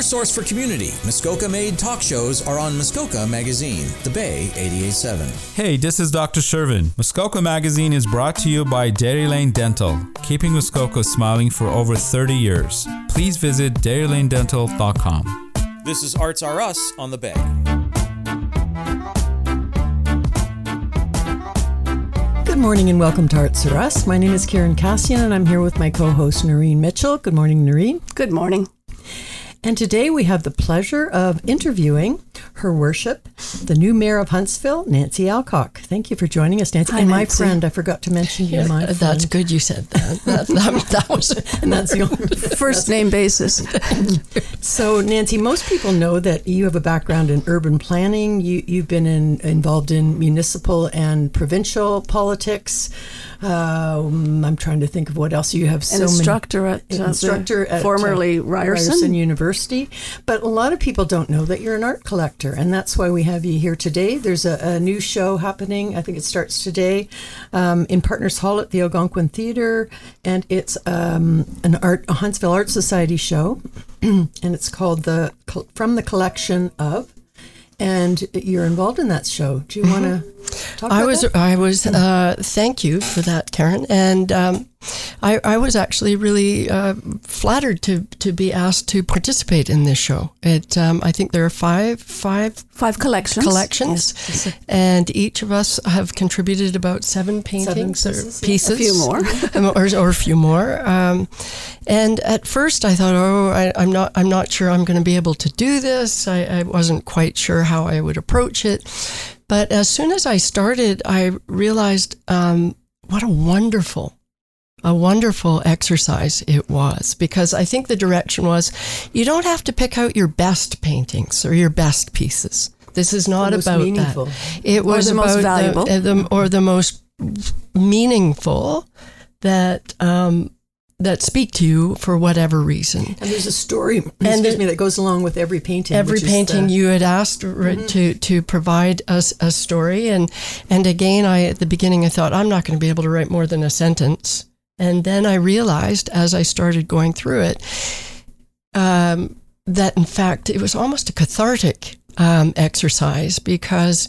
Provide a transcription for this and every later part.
Your source for community, Muskoka made talk shows are on Muskoka Magazine, The Bay 88.7. Hey, this is Dr. Shervin. Muskoka Magazine is brought to you by Dairy Lane Dental, keeping Muskoka smiling for over 30 years. Please visit dairylanedental.com. This is Arts Are Us on The Bay. Good morning and welcome to Arts Are Us. My name is Karen Cassian and I'm here with my co host Noreen Mitchell. Good morning, Noreen. Good morning. And today we have the pleasure of interviewing Her Worship, the new mayor of Huntsville, Nancy Alcock. Thank you for joining us, Nancy. Hi, and my Nancy. friend, I forgot to mention you, my friend. That's good you said that. That, that, that was And that's the only First name basis. So, Nancy, most people know that you have a background in urban planning. You, you've been in, involved in municipal and provincial politics. Um, I'm trying to think of what else you have. So An many- instructor at, uh, instructor at formerly uh, Ryerson. University. But a lot of people don't know that you're an art collector, and that's why we have you here today. There's a, a new show happening. I think it starts today um, in Partners Hall at the Algonquin Theater, and it's um, an art a Huntsville Art Society show, and it's called the From the Collection of. And you're involved in that show. Do you want to talk I about was that? I was uh, thank you for that, Karen. And um, I, I was actually really uh, flattered to to be asked to participate in this show. It um, I think there are five five Five collections. collections, and each of us have contributed about seven paintings pieces, or yeah. pieces, A few more. Um, or, or a few more. Um, and at first, I thought, oh, I, I'm not, I'm not sure I'm going to be able to do this. I, I wasn't quite sure how I would approach it. But as soon as I started, I realized um, what a wonderful a wonderful exercise it was because I think the direction was you don't have to pick out your best paintings or your best pieces. This is not about meaningful. that. It was the about most valuable. uh, the, or the most meaningful that um, that speak to you for whatever reason. And there's a story, And excuse the- me, that goes along with every painting. Every which is painting the- you had asked r- to to provide us a story, and and again, I at the beginning I thought I'm not going to be able to write more than a sentence, and then I realized as I started going through it um, that in fact it was almost a cathartic um, exercise because.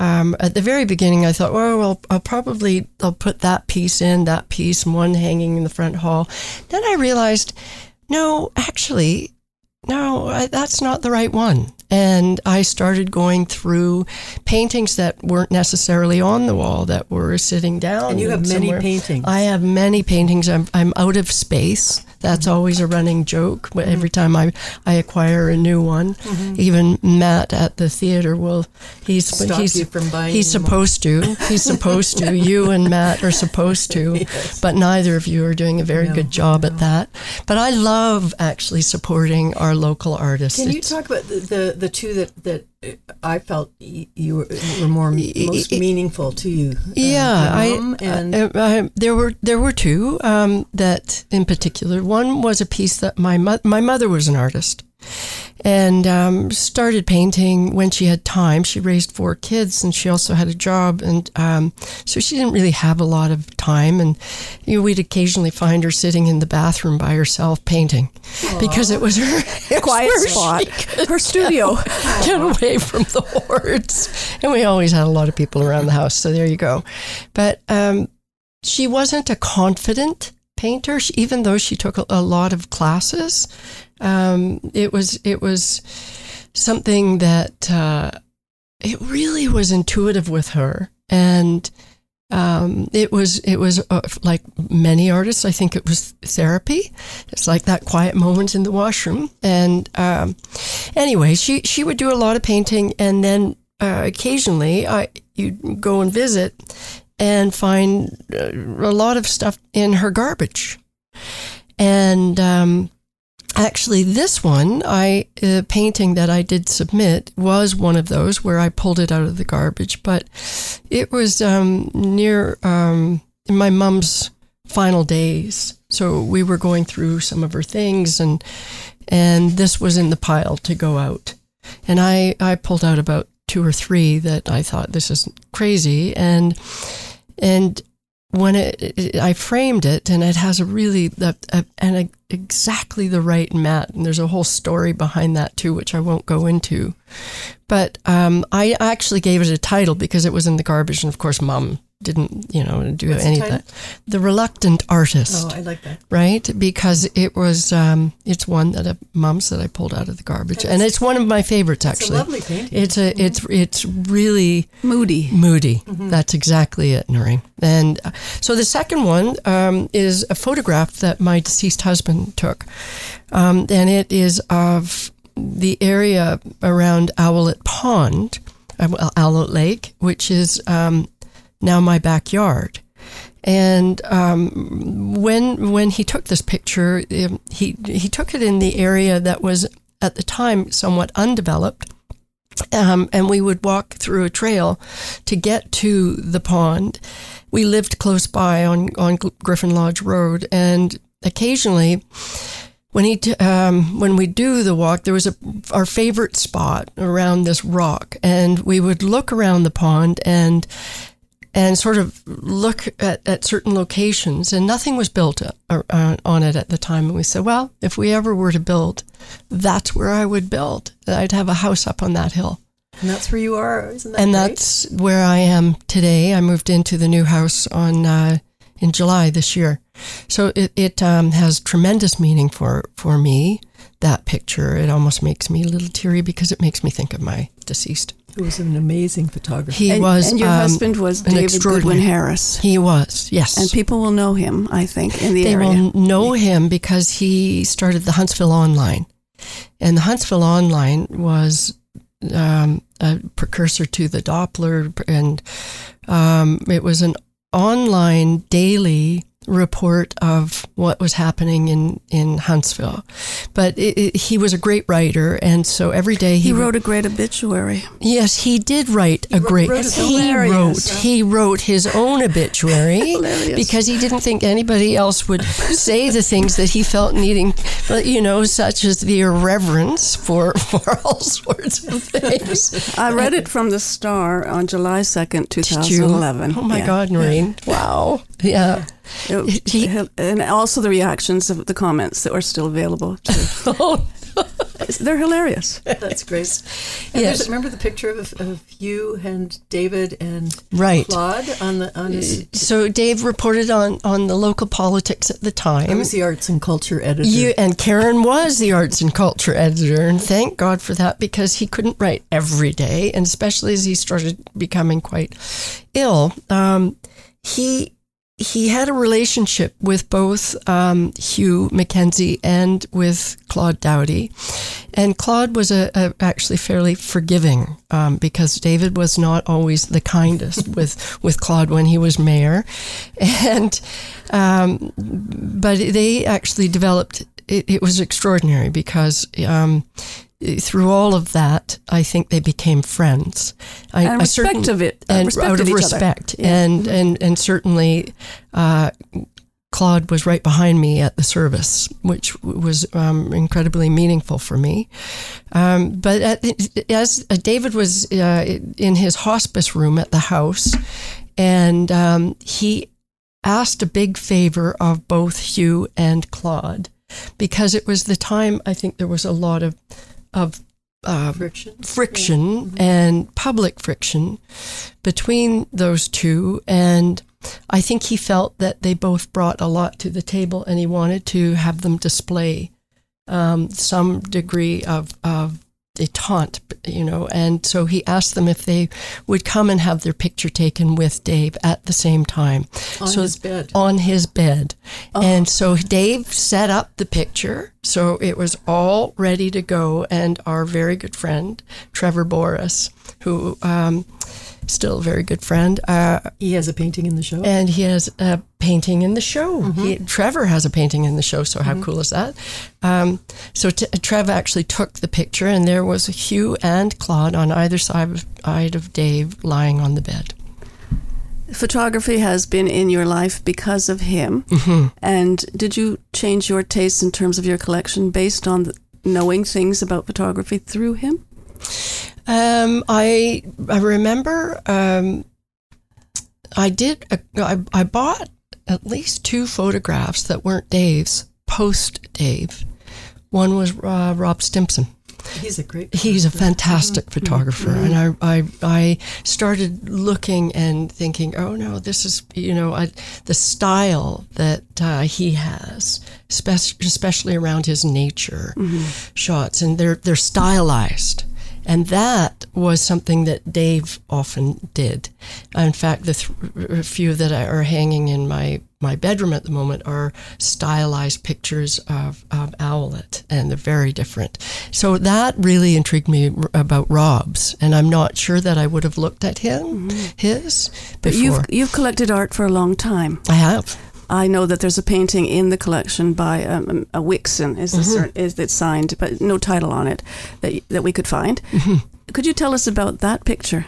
Um, at the very beginning, I thought, oh, well, I'll probably I'll put that piece in, that piece, one hanging in the front hall. Then I realized, no, actually, no, I, that's not the right one. And I started going through paintings that weren't necessarily on the wall, that were sitting down. And you have many somewhere. paintings. I have many paintings. I'm, I'm out of space. That's always a running joke Mm-hmm. every time I, I acquire a new one. Even Matt at the theater will, he's, Stop he's, you from buying he's more. supposed to. He's supposed to. You and Matt are supposed to. Yes. But neither of you are doing a very No, good job at that. But I love actually supporting our local artists. Can you It's- talk about the, the, the two that, that I felt you were, were more most meaningful to you? uh, Yeah, I, and I, I- there were there were two um, that in particular. One was a piece that my mo- my mother was an artist, and um, started painting when she had time. She raised four kids, and she also had a job, and um, so she didn't really have a lot of time. And you know, we'd occasionally find her sitting in the bathroom by herself painting, because it was her it Quiet spot. Her studio. get away from the hordes. And we always had a lot of people around the house. So there you go. But um, she wasn't a confident painter, she, even though she took a, a lot of classes. Um, it was it was something that uh, it really was intuitive with her, and um, it was it was uh, like many artists. I think it was therapy. It's like that quiet moment in the washroom. And um, anyway, she she would do a lot of painting, and then uh, occasionally I you go and visit and find uh, a lot of stuff in her garbage. And um, actually, this one, I uh, painting that I did submit was one of those where I pulled it out of the garbage. But it was um, near um, my mom's final days, so we were going through some of her things, and and this was in the pile to go out. And I I pulled out about two or three that I thought this is crazy, and and when it, I framed it and it has a really a, a, and a, exactly the right mat and there's a whole story behind that too which I won't go into. But um, I actually gave it a title because it was in the garbage and of course mom didn't you know do What's the of that the reluctant artist Oh, I like that. right? Because it was um, it's one that a mom's that I pulled out of the garbage, and it's one of my favorites It's a actually. lovely painting. It's a it's it's really Moody. moody. That's exactly it, Noreen. And uh, so the second one um, is a photograph that my deceased husband took, um, and it is of the area around Owlet Pond, uh, well, Owlet Lake, which is um, now my backyard. And um, when when he took this picture, um, he he took it in the area that was at the time somewhat undeveloped, um, and we would walk through a trail to get to the pond. We lived close by on on Griffin Lodge Road, and occasionally, when he um, when we do the walk, there was a our favorite spot around this rock, and we would look around the pond and and sort of look at, at certain locations, and nothing was built uh, uh, on it at the time. And we said, well, if we ever were to build, that's where I would build. I'd have a house up on that hill. and that's where you are, isn't that and great? that's where I am today. I moved into the new house on uh, in July this year, so it, it um, has tremendous meaning for for me. That picture, it almost makes me a little teary because it makes me think of my deceased. He was an amazing photographer. He and, was, and your um, husband was an David extraordinary- Goodwin Harris. He was, yes, And people will know him, I think, in the they area. will know him because he started the Huntsville Online, and the Huntsville Online was um, a precursor to the Doppler, and um, it was an online daily report of what was happening in in Huntsville. But it, it, he was a great writer, and so every day he, he wrote a great obituary. Yes, he did write a wrote- great. wrote his he wrote. yeah. He wrote his own obituary because he didn't think anybody else would say the things that he felt needing. But you know, such as the irreverence for for all sorts of things. I read it from the Star on July 2nd, Did you? 2011. Oh my Yeah. God, Noreen! Wow. Yeah. It- He- and also the reactions of the comments that were still available. too. Oh, They're hilarious. That's great. And Yes. remember the picture of, of you and David and Right. Claude on the on his. So Dave reported on on the local politics at the time. I was the arts and culture editor. You and Karen was the arts and culture editor, and thank God for that because he couldn't write every day, and especially as he started becoming quite ill. Um, he he had a relationship with both um, Hugh Mackenzie and with Claude Doughty, and Claude was a, a actually fairly forgiving um, because David was not always the kindest with with Claude when he was mayor, and um, but they actually developed. It, it was extraordinary because um, through all of that, I think they became friends. I, And I certain- respect of it. uh, and respected out of respect, Yeah. and and and certainly. Uh, Claude was right behind me at the service, which was um, incredibly meaningful for me. Um, but at, as uh, David was uh, in his hospice room at the house, and um, he asked a big favor of both Hugh and Claude, because it was the time I think there was a lot of of uh, friction. friction and public friction between those two. And I think he felt that they both brought a lot to the table and he wanted to have them display um, some degree of, of detente, you know. And so he asked them if they would come and have their picture taken with Dave at the same time. On so his bed. on his bed. And so Dave set up the picture. So it was all ready to go. And our very good friend, Trevor Boris, who um, still a very good friend, uh, He has a painting in the show. and he has a painting in the show. He, Trevor has a painting in the show, so how cool is that? Um, so t- Trev actually took the picture, and there was Hugh and Claude on either side of, side of Dave lying on the bed. Photography has been in your life because of him. Mm-hmm. And did you change your tastes in terms of your collection based on knowing things about photography through him? Um, I I remember um, I did a, I, I bought at least two photographs that weren't Dave's post Dave. One was uh, Rob Stimpson. He's a great. He's a fantastic photographer, and I, I I started looking and thinking, oh no, this is you know I, the style that uh, he has, spec- especially around his nature shots, and they're they're stylized. And that was something that Dave often did. In fact, the th- few that are hanging in my, my bedroom at the moment are stylized pictures of, of Owlet, and they're very different. So that really intrigued me r- about Rob's, and I'm not sure that I would have looked at him, mm-hmm. his, But before. you've you've collected art for a long time. I have. I know that there's a painting in the collection by um, a Wixon, is, Mm-hmm. cer- is it signed, but no title on it that that we could find. Mm-hmm. Could you tell us about that picture?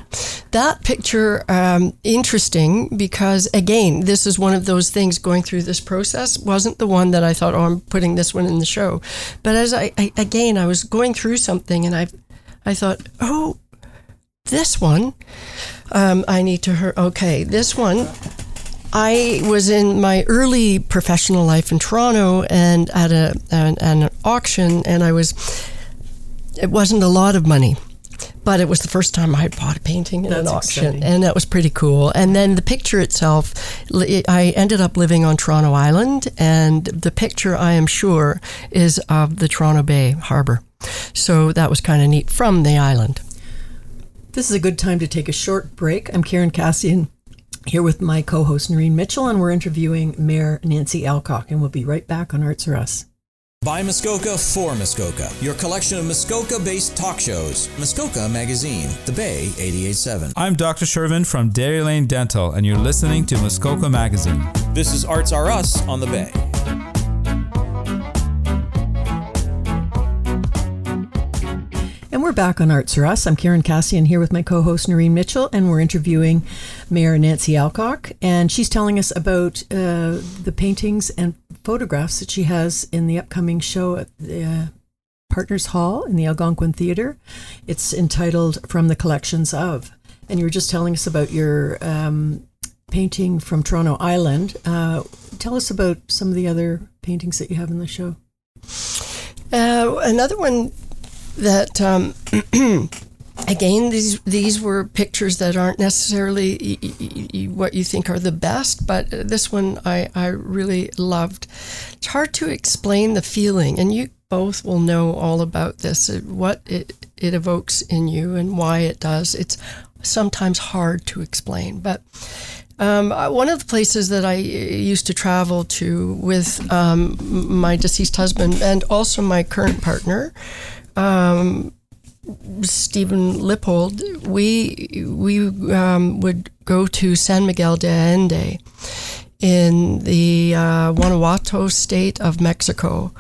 that picture um, interesting because again this is one of those things going through this process wasn't the one that i thought oh i'm putting this one in the show but as i, I again i was going through something and i i thought oh this one um, i need to hear okay this one I was in my early professional life in Toronto and at a an, an auction, and I was. It wasn't a lot of money, but it was the first time I had bought a painting in an auction, exciting. and that was pretty cool. And then the picture itself, I ended up living on Toronto Island, and the picture I am sure is of the Toronto Bay Harbor. So that was kind of neat from the island. This is a good time to take a short break. I'm Karen Cassian here with my co host Noreen Mitchell, and we're interviewing Mayor Nancy Alcock, and we'll be right back on Arts Are Us. By Muskoka for Muskoka, your collection of Muskoka based talk shows. Muskoka Magazine, The Bay 887. I'm Dr. Shervin from Dairy Lane Dental, and you're listening to Muskoka Magazine. This is Arts Are Us on The Bay. Back on Arts Are Us. I'm Karen Cassian here with my co host Noreen Mitchell, and we're interviewing Mayor Nancy Alcock. And she's telling us about uh, the paintings and photographs that she has in the upcoming show at the uh, Partners Hall in the Algonquin Theatre. It's entitled From the Collections of. And you were just telling us about your um, painting from Toronto Island. Uh, tell us about some of the other paintings that you have in the show. Uh, another one that um, again these these were pictures that aren't necessarily what you think are the best, but this one I I really loved. It's hard to explain the feeling, and you both will know all about this. uh, What it it evokes in you and why it does. It's sometimes hard to explain, but. Um, uh, one of the places that I uh, used to travel to with um, my deceased husband and also my current partner, um, Stephen Lippold, we we um, would go to San Miguel de Allende in the uh, Guanajuato state of Mexico.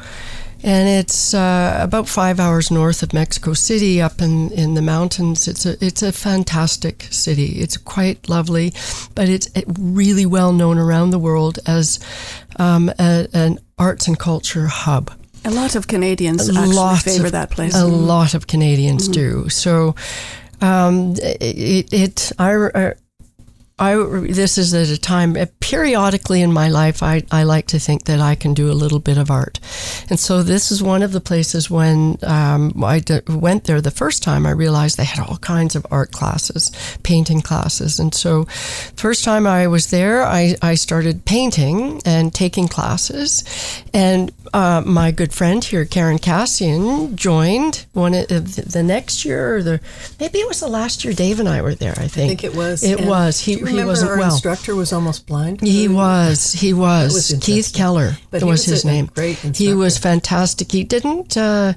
And it's uh, about five hours north of Mexico City, up in, in the mountains. It's a it's a fantastic city. It's quite lovely, but it's really well known around the world as um, a, an arts and culture hub A lot of Canadians a actually of, that place. A lot of Canadians do. So, um, it, it I, I, this is at a time, uh, periodically in my life, I, I like to think that I can do a little bit of art. And so this is one of the places when um, I d- went there the first time, I realized they had all kinds of art classes, painting classes. And so, first time I was there, I, I started painting and taking classes. And uh, my good friend here, Karen Cassian, joined one of the, the next year, or the maybe it was the last year Dave and I were there. I think. I think it was. It And was. He, he wasn't our well. instructor was almost blind. He was. He was. was Keith. Keller But was, was his name. great he was fantastic. He didn't. Uh,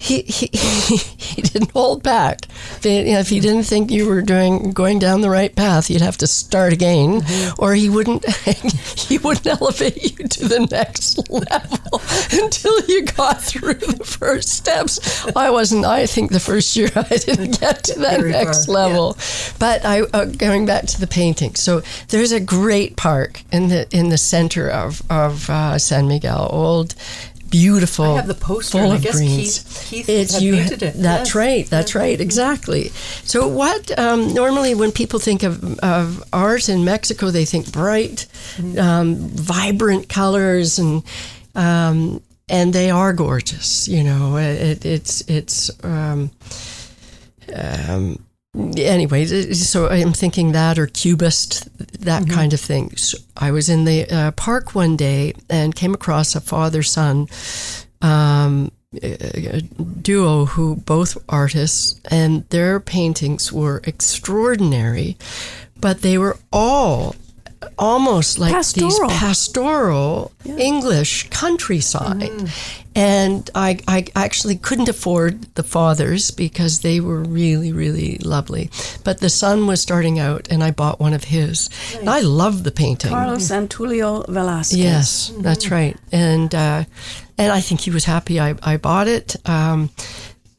he, he, he didn't hold back. If he, you know, if he didn't think you were doing going down the right path, you'd have to start again, Mm-hmm. or he wouldn't he wouldn't elevate you to the next level until you got through the first steps. I wasn't. I think the first year I didn't get to that Very next far, level. But I uh, going back to the painting. So there's a great park in the in the center of of uh, San Miguel, old beautiful. I have the poster. full of guess greens. Keith, Keith It's you. painted it. That's Yes. right. That's Yeah. right. Exactly. So, what um, normally when people think of, of art in Mexico, they think bright, Mm-hmm. um, vibrant colors, and um, and they are gorgeous. You know, it, it's it's. Um, um, anyway, so I'm thinking that or cubist, that Mm-hmm. kind of thing. So I was in the uh, park one day and came across a father son um, uh, duo who both artists, and their paintings were extraordinary, but they were all almost like Pastoral. these pastoral English countryside. And I, I actually couldn't afford the fathers because they were really, really lovely. But the son was starting out, and I bought one of his. And I love the painting. Carlos Antulio Velasquez. Yes, that's right. And uh, and I think he was happy I, I bought it. Um,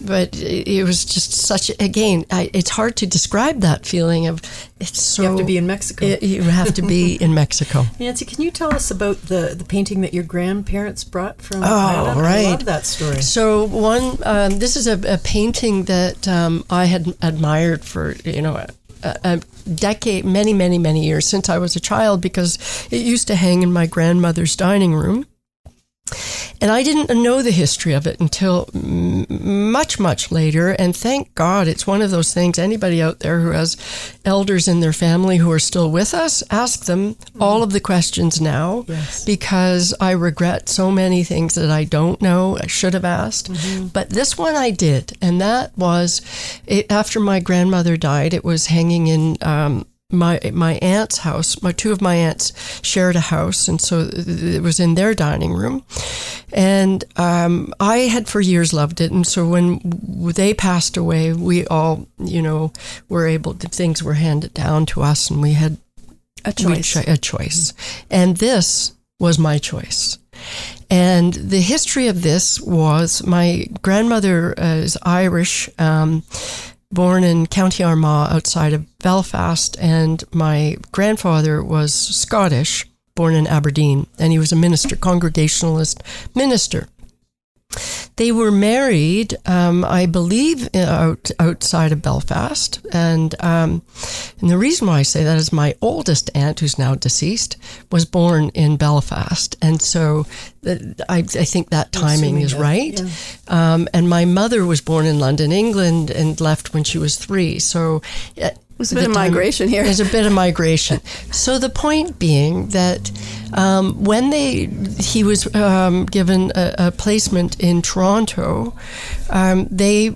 but it, was just such again. I, it's hard to describe that feeling of it's so. You have to be in Mexico. it- you have to be in Mexico. Nancy, can you tell us about the, the painting that your grandparents brought from Oh, Ireland? I right. love that story. So one, um, this is a, a painting that um, I had admired for you know a, a decade, many, many, many years since I was a child because it used to hang in my grandmother's dining room. And I didn't know the history of it until much, much later. And thank God it's one of those things. Anybody out there who has elders in their family who are still with us, ask them all of the questions now Yes. because I regret so many things that I don't know, I should have asked. But this one I did. And that was it, after my grandmother died, it was hanging in. Um, my my aunt's house. My two of my aunts shared a house, and so it was in their dining room. And um, I had for years loved it, and so when they passed away, we all, you know, were able to. Things were handed down to us, and we had A choice. cho- a choice. And this was my choice. And the history of this was my grandmother uh, is Irish, um, born in County Armagh outside of Belfast, and my grandfather was Scottish, born in Aberdeen, and he was a minister, Congregationalist minister. They were married, um, I believe, uh, out, outside of Belfast. And, um, and the reason why I say that is my oldest aunt, who's now deceased, was born in Belfast. And so that, I, I think that timing is right. yeah. Um, and my mother was born in London, England, and left when she was three. So was a bit of migration here. There's a bit of migration. so the point being that um, when they he was um, given a, a placement in Toronto, um, they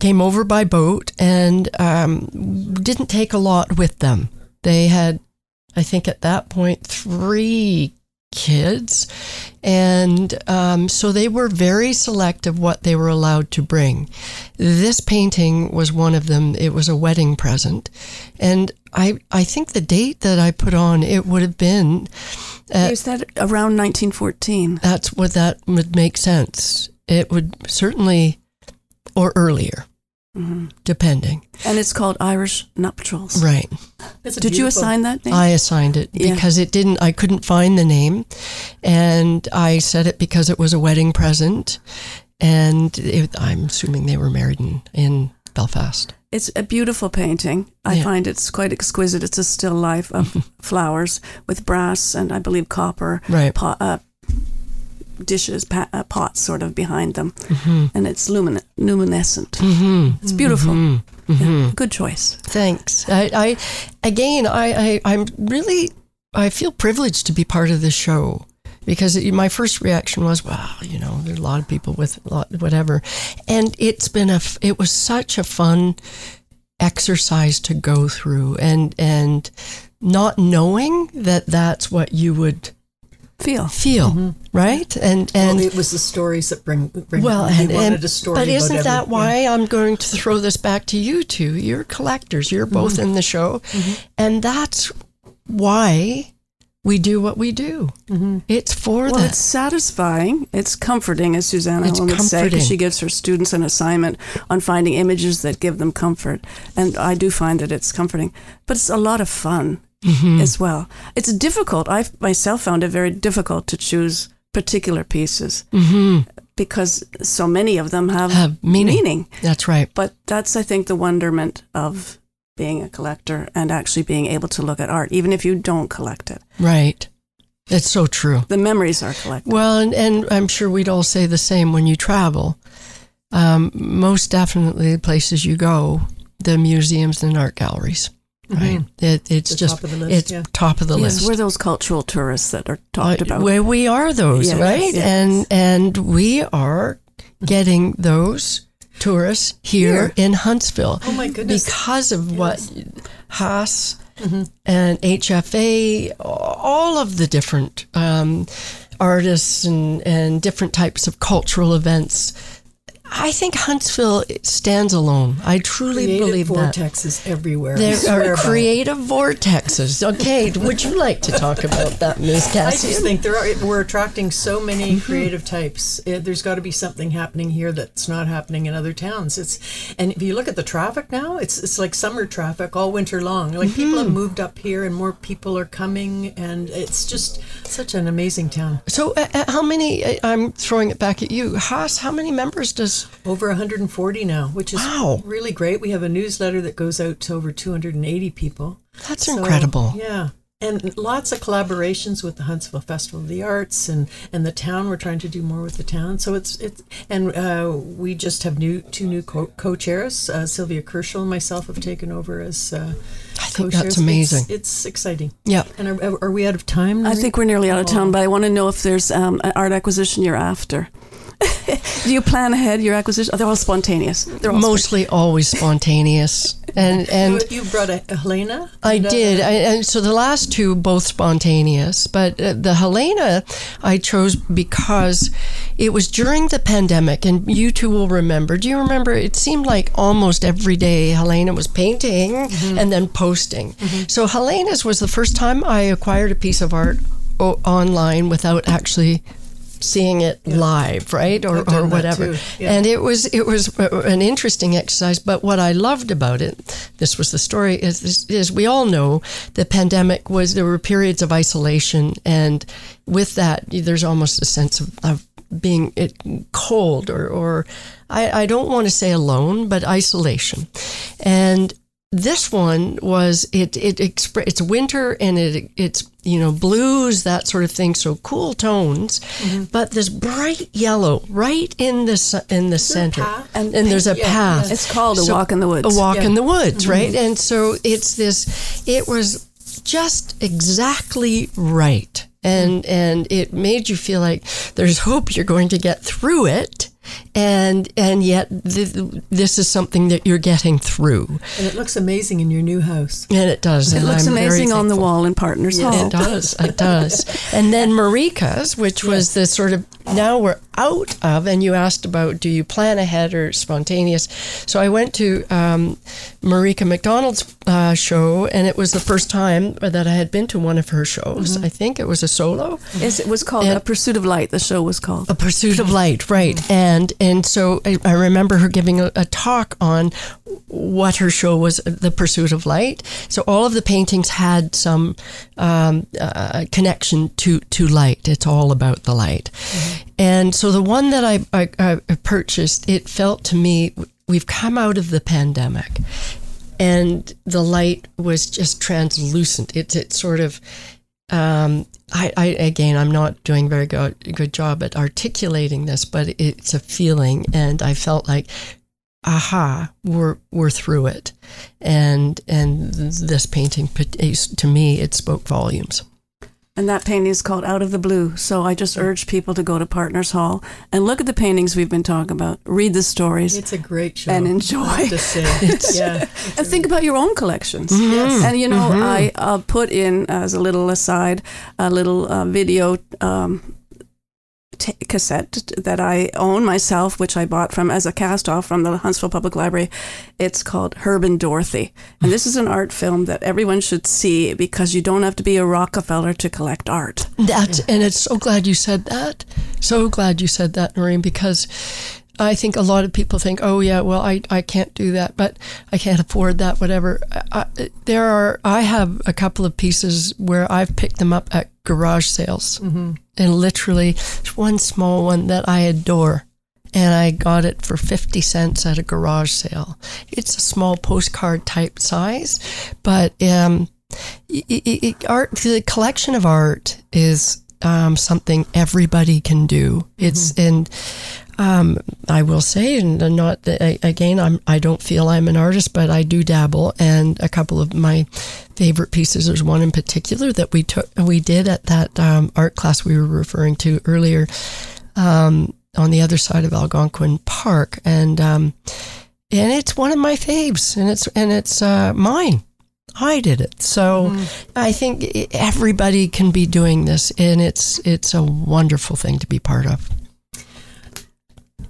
came over by boat and um, didn't take a lot with them. They had, I think, at that point, three kids. And um, so they were very selective what they were allowed to bring. This painting was one of them. It was a wedding present. And I, I think the date that I put on, it would have been, You said around 1914. that's what that would make sense. It would certainly, or earlier, depending. And it's called Irish Nuptials. Right. Did you assign that name? I assigned it Yeah. because it didn't, I couldn't find the name. And I said it because it was a wedding present. And it, I'm assuming they were married in, in Belfast. It's a beautiful painting. I Yeah. find it's quite exquisite. It's a still life of flowers with brass and I believe copper Right. pot, uh, dishes, pa- uh, pots sort of behind them. Mm-hmm. And it's lumin- luminescent. It's beautiful. Mm-hmm. Yeah, good choice. Thanks. I, I again, I, I, I'm really, I feel privileged to be part of this show because it, my first reaction was, wow, you know, there's a lot of people with a lot, whatever, and it's been a, it was such a fun exercise to go through, and and not knowing that that's what you would Feel. feel, right? And and Well, it was the stories that bring bring. well, and, and a story. but isn't every- that yeah. why I'm going to throw this back to you two? You're collectors. You're both Mm-hmm. in the show, and that's why we do what we do. Mm-hmm. It's for Well, the it's satisfying. It's comforting, as Susanna It's would say, comforting. because she gives her students an assignment on finding images that give them comfort. And I do find that it's comforting, but it's a lot of fun Mm-hmm. as well. It's difficult. I myself found it very difficult to choose particular pieces hmm because so many of them have, Have meaning. meaning. That's right. But that's, I think, the wonderment of being a collector and actually being able to look at art, even if you don't collect it. Right. It's so true. The memories are collected. Well, and, and I'm sure we'd all say the same when you travel. Um, most definitely, the places you go, the museums and art galleries. Right. It, it's The just top of the list, it's yeah. top of the yes, list. we're those cultural tourists that are talked Uh, about. Where we are those, Yes, right? yes. And and we are getting those tourists here, in Huntsville. Oh my goodness. Because of what Haas and HFA, all of the different um, artists and, and different types of cultural events. I think Huntsville stands alone. I truly Creative believe that. vortexes everywhere. There are creative vortexes. Okay, would you like to talk about that, Ms. I just think there are, we're attracting so many Mm-hmm. creative types. Uh, There's got to be something happening here that's not happening in other towns. It's and if you look at the traffic now, it's it's like summer traffic all winter long. Like people Mm-hmm. have moved up here, and more people are coming, and it's just such an amazing town. So, uh, uh, how many? I'm throwing it back at you, Haas. How many members does? Over 140 now, which is Wow. really great. We have a newsletter that goes out to over 280 people. That's So, incredible. Yeah. And lots of collaborations with the Huntsville Festival of the Arts and, and the town. We're trying to do more with the town. So it's it's and uh, we just have new two new co- co-chairs. Uh, Sylvia Kerschel and myself have taken over as uh, I think co-chairs. that's amazing. It's, it's exciting. Yeah. And are, are we out of time? I think we're nearly out of time, but I want to know if there's um, an art acquisition you're after. Do you plan ahead your acquisition? Oh, they're all spontaneous. They're all Mostly always spontaneous, and and you, you brought a, a Helena. I And, uh, did, I, and so the last two both spontaneous, but uh, the Helena I chose because it was during the pandemic, and you two will remember. Do you remember? It seemed like almost every day Helena was painting and then posting. So Helena's was the first time I acquired a piece of art online without actually seeing it live, right, or, or whatever. yeah. And it was it was an interesting exercise. But what I loved about it, this was the story, is is, we all know the pandemic was there were periods of isolation, and with that, there's almost a sense of, of being it cold or or I, I don't want to say alone, but isolation, and this one was it it it's winter and it it's you know blues that sort of thing. So cool tones. Mm-hmm. But this bright yellow right in the in the center. path? and, and there's a Yeah, path. It's called a So- walk in the woods. a walk Yeah. in the woods mm-hmm. right? And so it's this it was just exactly right. And mm-hmm. and it made you feel like there's hope you're going to get through it and and yet th- this is something that you're getting through And it looks amazing in your new house. and it does It and looks I'm amazing on the wall in Partners Hall. It does. It does. And then Marika's, which was the sort of now we're out of, and you asked about do you plan ahead or spontaneous. So I went to um, Marika McDonald's uh, show, and it was the first time that I had been to one of her shows. I think it was a solo. It's- it was called And- A Pursuit of Light. The show was called. A Pursuit of Light, right? And and so I, I remember her giving a, a talk on what her show was, The Pursuit of Light. So all of the paintings had some um, uh, connection to to light. It's all about the light. And so the one that I, I, I purchased, it felt to me we've come out of the pandemic, and the light was just translucent. It's it sort of um, I, I again, I'm not doing very good good job at articulating this, but it's a feeling, and I felt like, aha, we're we're through it, and and this painting to me it spoke volumes. And that painting is called Out of the Blue. So I just urge people to go to Partners Hall and look at the paintings we've been talking about, read the stories, It's a great show. and enjoy. I have to say. yeah. and think about your own collections. Yes. And you know, I uh, put in as a little aside a little uh, video um, t- cassette that I own myself, which I bought from as a cast off from the Huntsville Public Library. It's called Herb and Dorothy, and this is an art film that everyone should see because you don't have to be a Rockefeller to collect art. That and it's so glad you said that. So glad you said that, Noreen, because I think a lot of people think, oh yeah, well I, I can't do that, but I can't afford that, whatever. I, I- there are I have a couple of pieces where I've picked them up at garage sales, mm-hmm. And literally one small one that I adore. And I got it for 50 cents at a garage sale. It's a small postcard type size, but um, it, it, art, the collection of art is um, something everybody can do. It's mm-hmm. and um, I will say, and not again, I'm I don't feel I'm an artist, but I do dabble. And a couple of my favorite pieces. There's one in particular that we took, we did at that um, art class we were referring to earlier, um, on the other side of Algonquin Park, and um, and it's one of my faves, and it's and it's uh, mine. I did it. So mm-hmm. I think everybody can be doing this and it's it's a wonderful thing to be part of.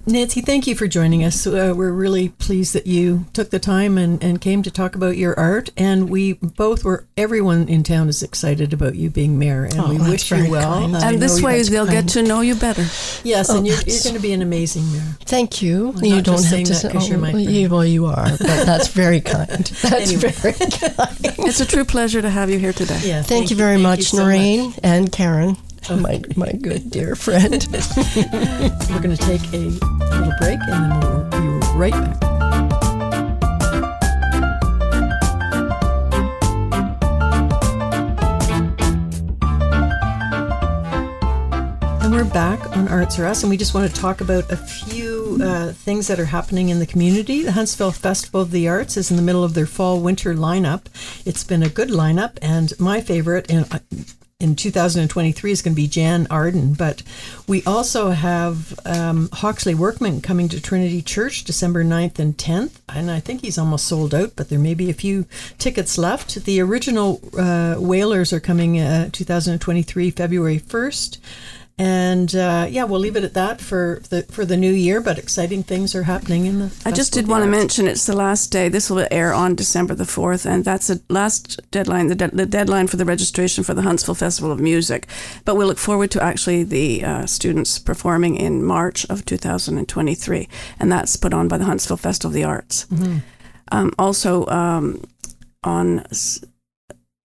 Nancy, thank you for joining us. Uh, we're really pleased that you took the time and, and came to talk about your art. And we both were, everyone in town is excited about you being mayor. And oh, we wish you well. And this way they'll kind. get to know you better. Yes, oh, and you're, you're, going to be an amazing mayor. Thank you. I'm you don't have to say, oh, you're my friend. well, you are, but that's very kind. That's anyway. very kind. It's a true pleasure to have you here today. Yeah, thank, thank you very much, Noreen so and Karen. Oh, my, my good dear friend. We're going to take a little break and then we'll be right back. And we're back on Arts Are Us, and we just want to talk about a few uh, things that are happening in the community. The Huntsville Festival of the Arts is in the middle of their fall winter lineup. It's been a good lineup, and my favorite, and in 2023 is going to be Jann Arden, but we also have um, Hawksley Workman coming to Trinity Church December 9th and 10th, and I think he's almost sold out, but there may be a few tickets left. The original uh, Wailers are coming uh, 2023 February 1st. And uh, yeah, we'll leave it at that for the for the new year. But exciting things are happening in the. I just did want to mention it's the last day. This will air on December the fourth, and that's the last deadline. The, de- the, deadline for the registration for the Huntsville Festival of Music. But we look forward to actually the uh, students performing in March of 2023, and that's put on by the Huntsville Festival of the Arts. Mm-hmm. Um, also, um, on s-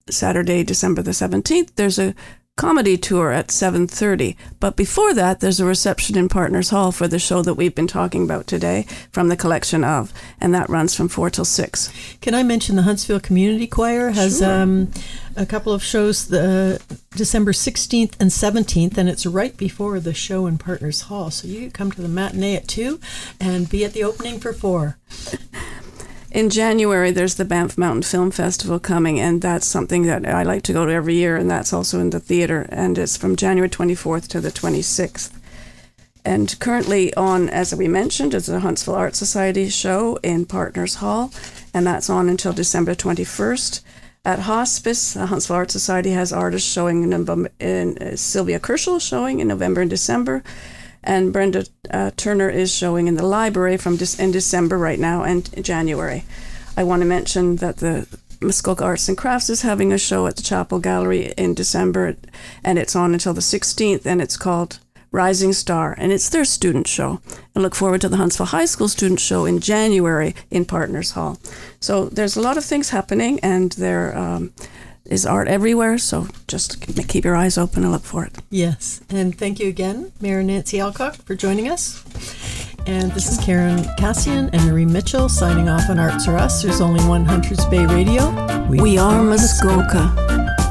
Saturday, December the seventeenth, there's a comedy tour at 7:30. But before that, there's a reception in Partners Hall for the show that we've been talking about today from the collection of, and that runs from 4 till 6. Can I mention the Huntsville Community Choir has sure. um, a couple of shows the December 16th and 17th and it's right before the show in Partners Hall. So you come to the matinee at 2 and be at the opening for 4. in January, there's the Banff Mountain Film Festival coming, and that's something that I like to go to every year, and that's also in the theater, and it's from January 24th to the 26th. And currently on, as we mentioned, is the Huntsville Art Society show in Partners Hall, and that's on until December 21st. At Hospice, the Huntsville Art Society has artists showing in, in uh, Sylvia Kerschel showing in November and December and Brenda uh, Turner is showing in the library from de- in December right now and January. I want to mention that the Muskoka Arts and Crafts is having a show at the Chapel Gallery in December, and it's on until the 16th, and it's called Rising Star, and it's their student show. And look forward to the Huntsville High School student show in January in Partners Hall. So there's a lot of things happening, and they're um, is art everywhere. So just keep your eyes open and look for it. Yes. And thank you again, Mayor Nancy Alcock, for joining us. And this is Karen Cassian and Marie Mitchell signing off on Arts Are Us. There's only one Hunters Bay Radio. We, we are Muskoka.